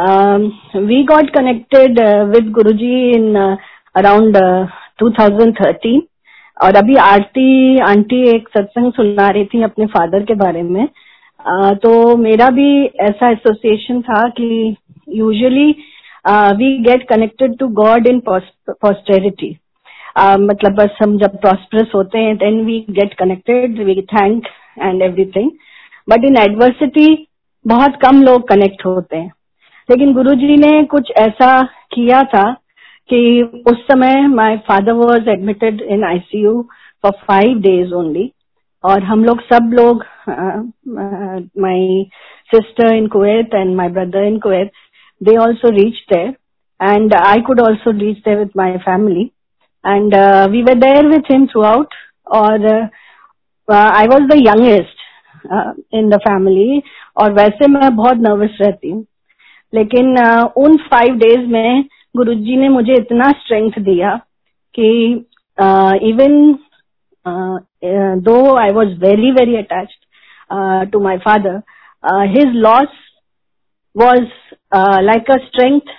Um, we got connected uh, with Guruji in uh, around uh, 2013 और अभी आरती aunty एक सत्संग सुना रही थी अपने फादर के बारे में। uh, तो मेरा भी ऐसा एसोसिएशन था कि usually we get connected to God in posterity मतलब बस हम जब प्रॉस्परस होते हैं then we get connected we thank and everything but in adversity बहुत कम लोग कनेक्ट होते हैं। लेकिन गुरुजी ने कुछ ऐसा किया था कि उस समय my father was admitted in ICU for five days only और हम लोग सब लोग my sister in Kuwait and my brother in Kuwait they also reach there and I could also reach there with my family. And uh, we were throughout. Or uh, uh, I was the youngest uh, in the family. और वैसे मैं बहुत nervous रहती हूँ लेकिन उन five days में गुरुजी ने मुझे इतना स्ट्रेंथ दिया कि even though I was very very attached to my father his loss was like a strength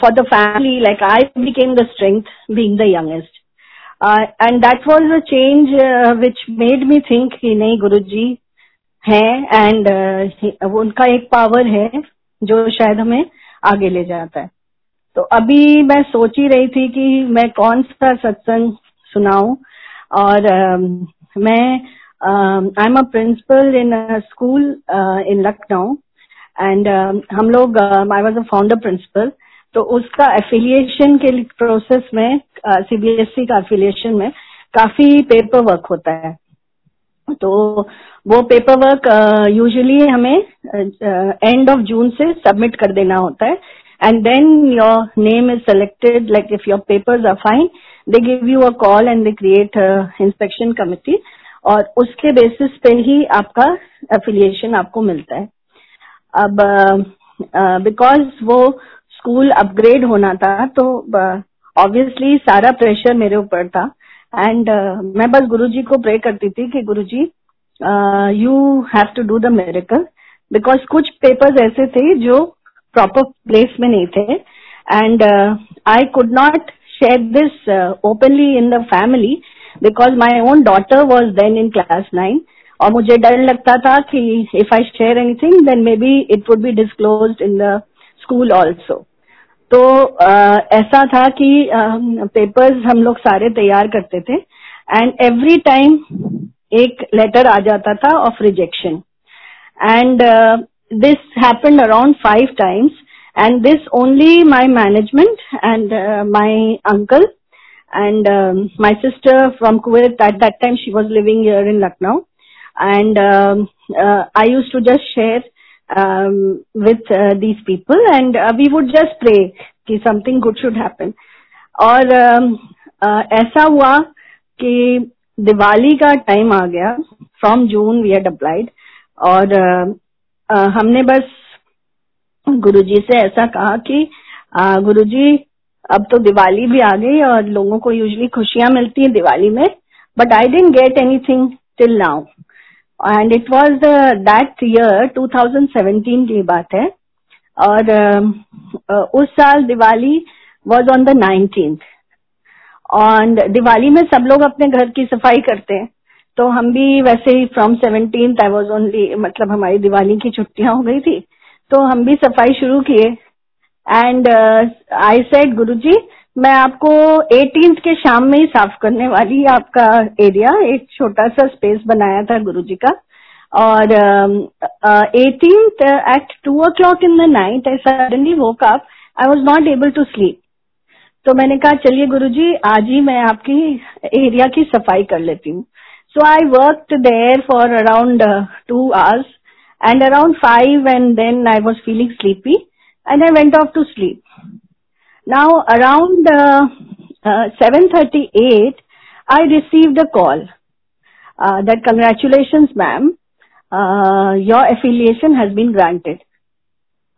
for the family like I became the strength being the youngest and that was a change which made me think कि नहीं गुरु जी है and uh, उनका एक power है जो शायद हमें आगे ले जाता है। तो अभी मैं सोच ही रही थी कि मैं कौन सा सत्संग सुनाऊं और uh, मैं I am a principal in school in Lucknow and हम लोग I was a founder principal तो उसका एफिलिएशन के प्रोसेस में सीबीएसई uh, का एफिलिएशन में काफ़ी पेपर वर्क होता है। तो वो पेपर वर्क यूजुअली हमें एंड ऑफ़ जून से सबमिट कर देना होता है. And then your name is selected like if your papers are fine they give you a call and they create inspection committee और उसके बेसिस पे ही आपका एफिलिएशन आपको मिलता है. अब बिकॉज़ uh, uh, वो स्कूल अपग्रेड होना था तो ऑब्वियसली uh, सारा प्रेशर मेरे ऊपर था. एंड uh, मैं बस गुरुजी को प्रे करती थी कि Guruji you have to do the miracle because कुछ पेपर्स ऐसे थे जो प्रॉपर प्लेस में नहीं थे. And I could not share this openly in the family because my own daughter was then in class nine और मुझे डर लगता था कि if I share anything then may be it would be disclose in the school also तो ऐसा था कि पेपर्स हम लोग सारे तैयार करते थे एंड एवरी टाइम एक लेटर आ जाता था of rejection and this happened around five times and this only my management and my uncle from Kuwait at that time she was living here in Lucknow. And um, uh, I used to just share um, with uh, these people and uh, we would just pray कि something good should happen. और um, uh, ऐसा हुआ कि दिवाली का time आ गया. From June we had applied और uh, uh, हमने बस गुरुजी से ऐसा कहा कि uh, गुरुजी अब तो दिवाली भी आ गई और लोगों को यूजली खुशियाँ मिलती हैं दिवाली में but I didn't get anything till now and it was that year 2017 की बात है। और uh, उस साल Diwali was on the nineteen और दिवाली में सब लोग अपने घर की सफ़ाई करते हैं। तो हम भी वैसे ही from seventeen I was only मतलब हमारी दिवाली की छुट्टियाँ हो गई थी। तो हम भी सफ़ाई शुरू किए। एंड आई सेड गुरुजी मैं आपको एटीन के शाम में ही साफ़ करने वाली आपका एरिया एक छोटा सा स्पेस बनाया था गुरु जी का। और eighteen at two o'clock in the night I suddenly woke up I was not able to sleep तो मैंने कहा, चलिए गुरु जी आज ही मैं आपकी एरिया की सफ़ाई कर लेती हूँ. So I work there for around two hours and around five and then I was feeling sleepy and I went off to sleep Now around uh, uh, 7.38, I received a call uh, that congratulations ma'am, uh, your affiliation has been granted.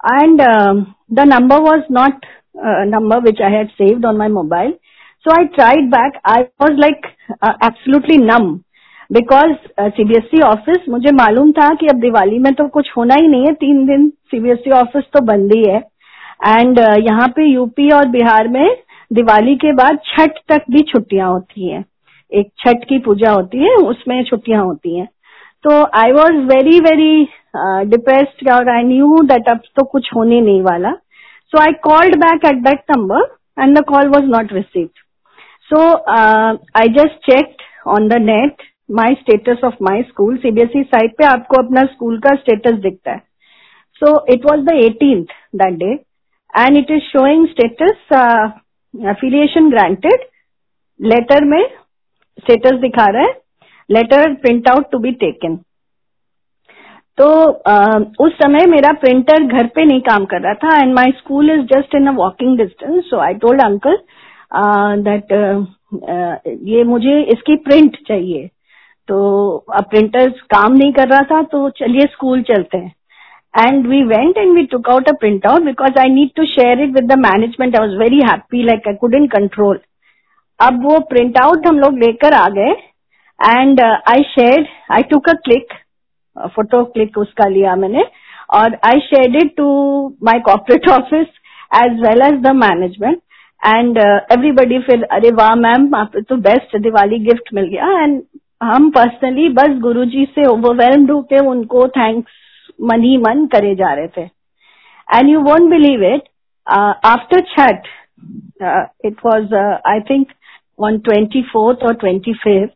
And um, the number was not a number which I had saved on my mobile. So I tried back. I was like uh, absolutely numb. Because CBSE office मुझे मालूम था कि अब दिवाली में तो कुछ होना ही नहीं है तीन दिन सीबीएसई ऑफिस तो बंद ही है एंड uh, यहाँ पे यूपी और बिहार में दिवाली के बाद छठ तक भी छुट्टियाँ होती हैं। एक छठ की पूजा होती है उसमें छुट्टियाँ होती हैं। तो I was very very depressed और आई न्यू दैट अब तो कुछ होने नहीं वाला। So I called back at that number and the call was not received so I just checked on the net my status of my school CBSE site पे आपको अपना स्कूल का स्टेटस दिखता है। So it was the eighteenth that day and it is showing status affiliation granted letter में status दिखा रहा है. Letter print out to be taken तो uh, उस समय मेरा प्रिंटर घर पे नहीं काम कर रहा था and my school is just in a walking distance so I told uncle that ये मुझे इसकी प्रिंट चाहिए. तो अब प्रिंटर काम नहीं कर रहा था तो चलिए स्कूल चलते हैं. And we went and we took out a print out because I need to share it with the management I was very happy like I couldn't control अब वो प्रिंट आउट हम लोग लेकर आ गए and I share I took a click photo click उसका लिया मैंने और I share it to my corporate office as well as the management and everybody फिर, अरे वाह मैम आप तो बेस्ट दिवाली गिफ्ट मिल गया. एंड हम पर्सनली बस गुरुजी से ओवरवेल्म्ड होके उनको थैंक्स मन ही मन करे जा रहे थे and you won't believe it after Chhath it was I think on 24th or 25th,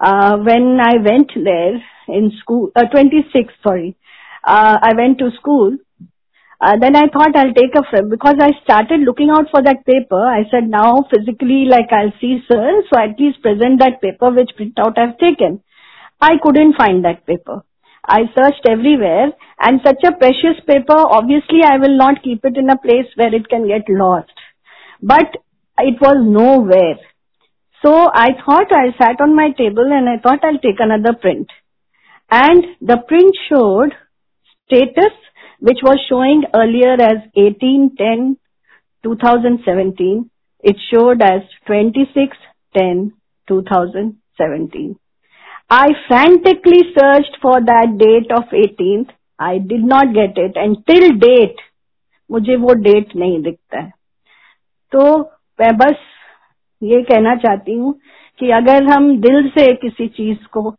uh, when I went there in school, uh, 26th, sorry, uh, I went to school. Uh, then I thought I'll take a friend because I started looking out for that paper. I said now physically like I'll see sir, so at least present that paper which printout I've taken. I couldn't find that paper. I searched everywhere and such a precious paper, obviously I will not keep it in a place where it can get lost. But it was nowhere. So I thought I sat on my table and I thought I'll take another print. And the print showed status which was showing earlier as 1810 2017. It showed as 2610 2017. I frantically searched for that date of 18th. I did not get it. And till date, मुझे वो date नहीं दिखता है। तो मैं बस ये कहना चाहती हूँ कि अगर हम दिल से किसी चीज़ को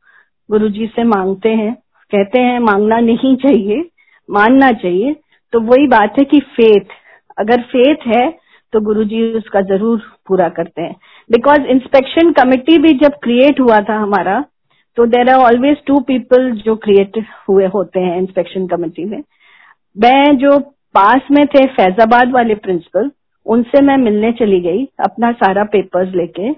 गुरु जी से मांगते हैं, कहते हैं, मांगना नहीं चाहिए, मानना चाहिए तो वही बात है कि फेथ अगर फेथ है तो गुरु जी उसका ज़रूर पूरा करते हैं। बिकॉज़ इंस्पेक्शन कमिटी भी जब क्रिएट हुआ था हमारा तो there are always two people जो क्रिएट हुए होते हैं इंस्पेक्शन कमिटी में। मैं जो पास में थे फैजाबाद वाले प्रिंसिपल उनसे मैं मिलने चली गई अपना सारा पेपर्स लेके।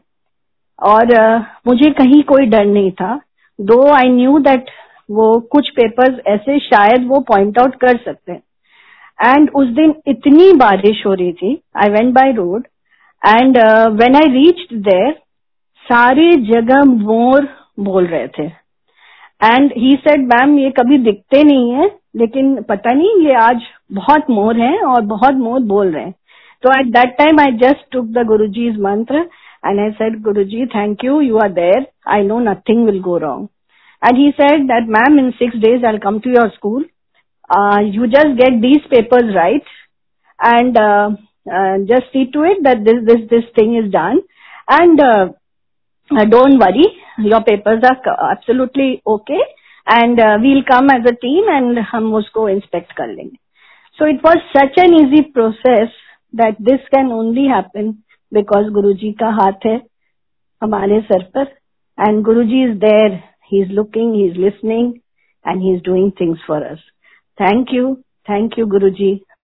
और uh, मुझे कहीं कोई डर नहीं था। दो आई न्यू दैट वो कुछ पेपर्स ऐसे शायद वो पॉइंट आउट कर सकते हैं। एंड उस दिन इतनी बारिश हो रही थी I went by road and when I reach there सारे जगह मोर बोल रहे थे। एंड ही सेड मैम ये कभी दिखते नहीं है, लेकिन पता नहीं, ये आज बहुत मोर है और बहुत मोर बोल रहे हैं। तो at that time I just took the Guru ji's mantra and I said Guru ji thank you you are there I know nothing will go wrong and he said that ma'am in six days I come to your school you just get these papers right and just see to it that this this thing is done and Uh, don't worry, your papers are absolutely okay and uh, we'll come as a team and hum usko inspect kar lenge. So it was such an easy process that this can only happen because Guruji ka haath hai hamare sar par and Guruji is there, he's looking, he's listening and he's doing things for us. Thank you, thank you Guruji.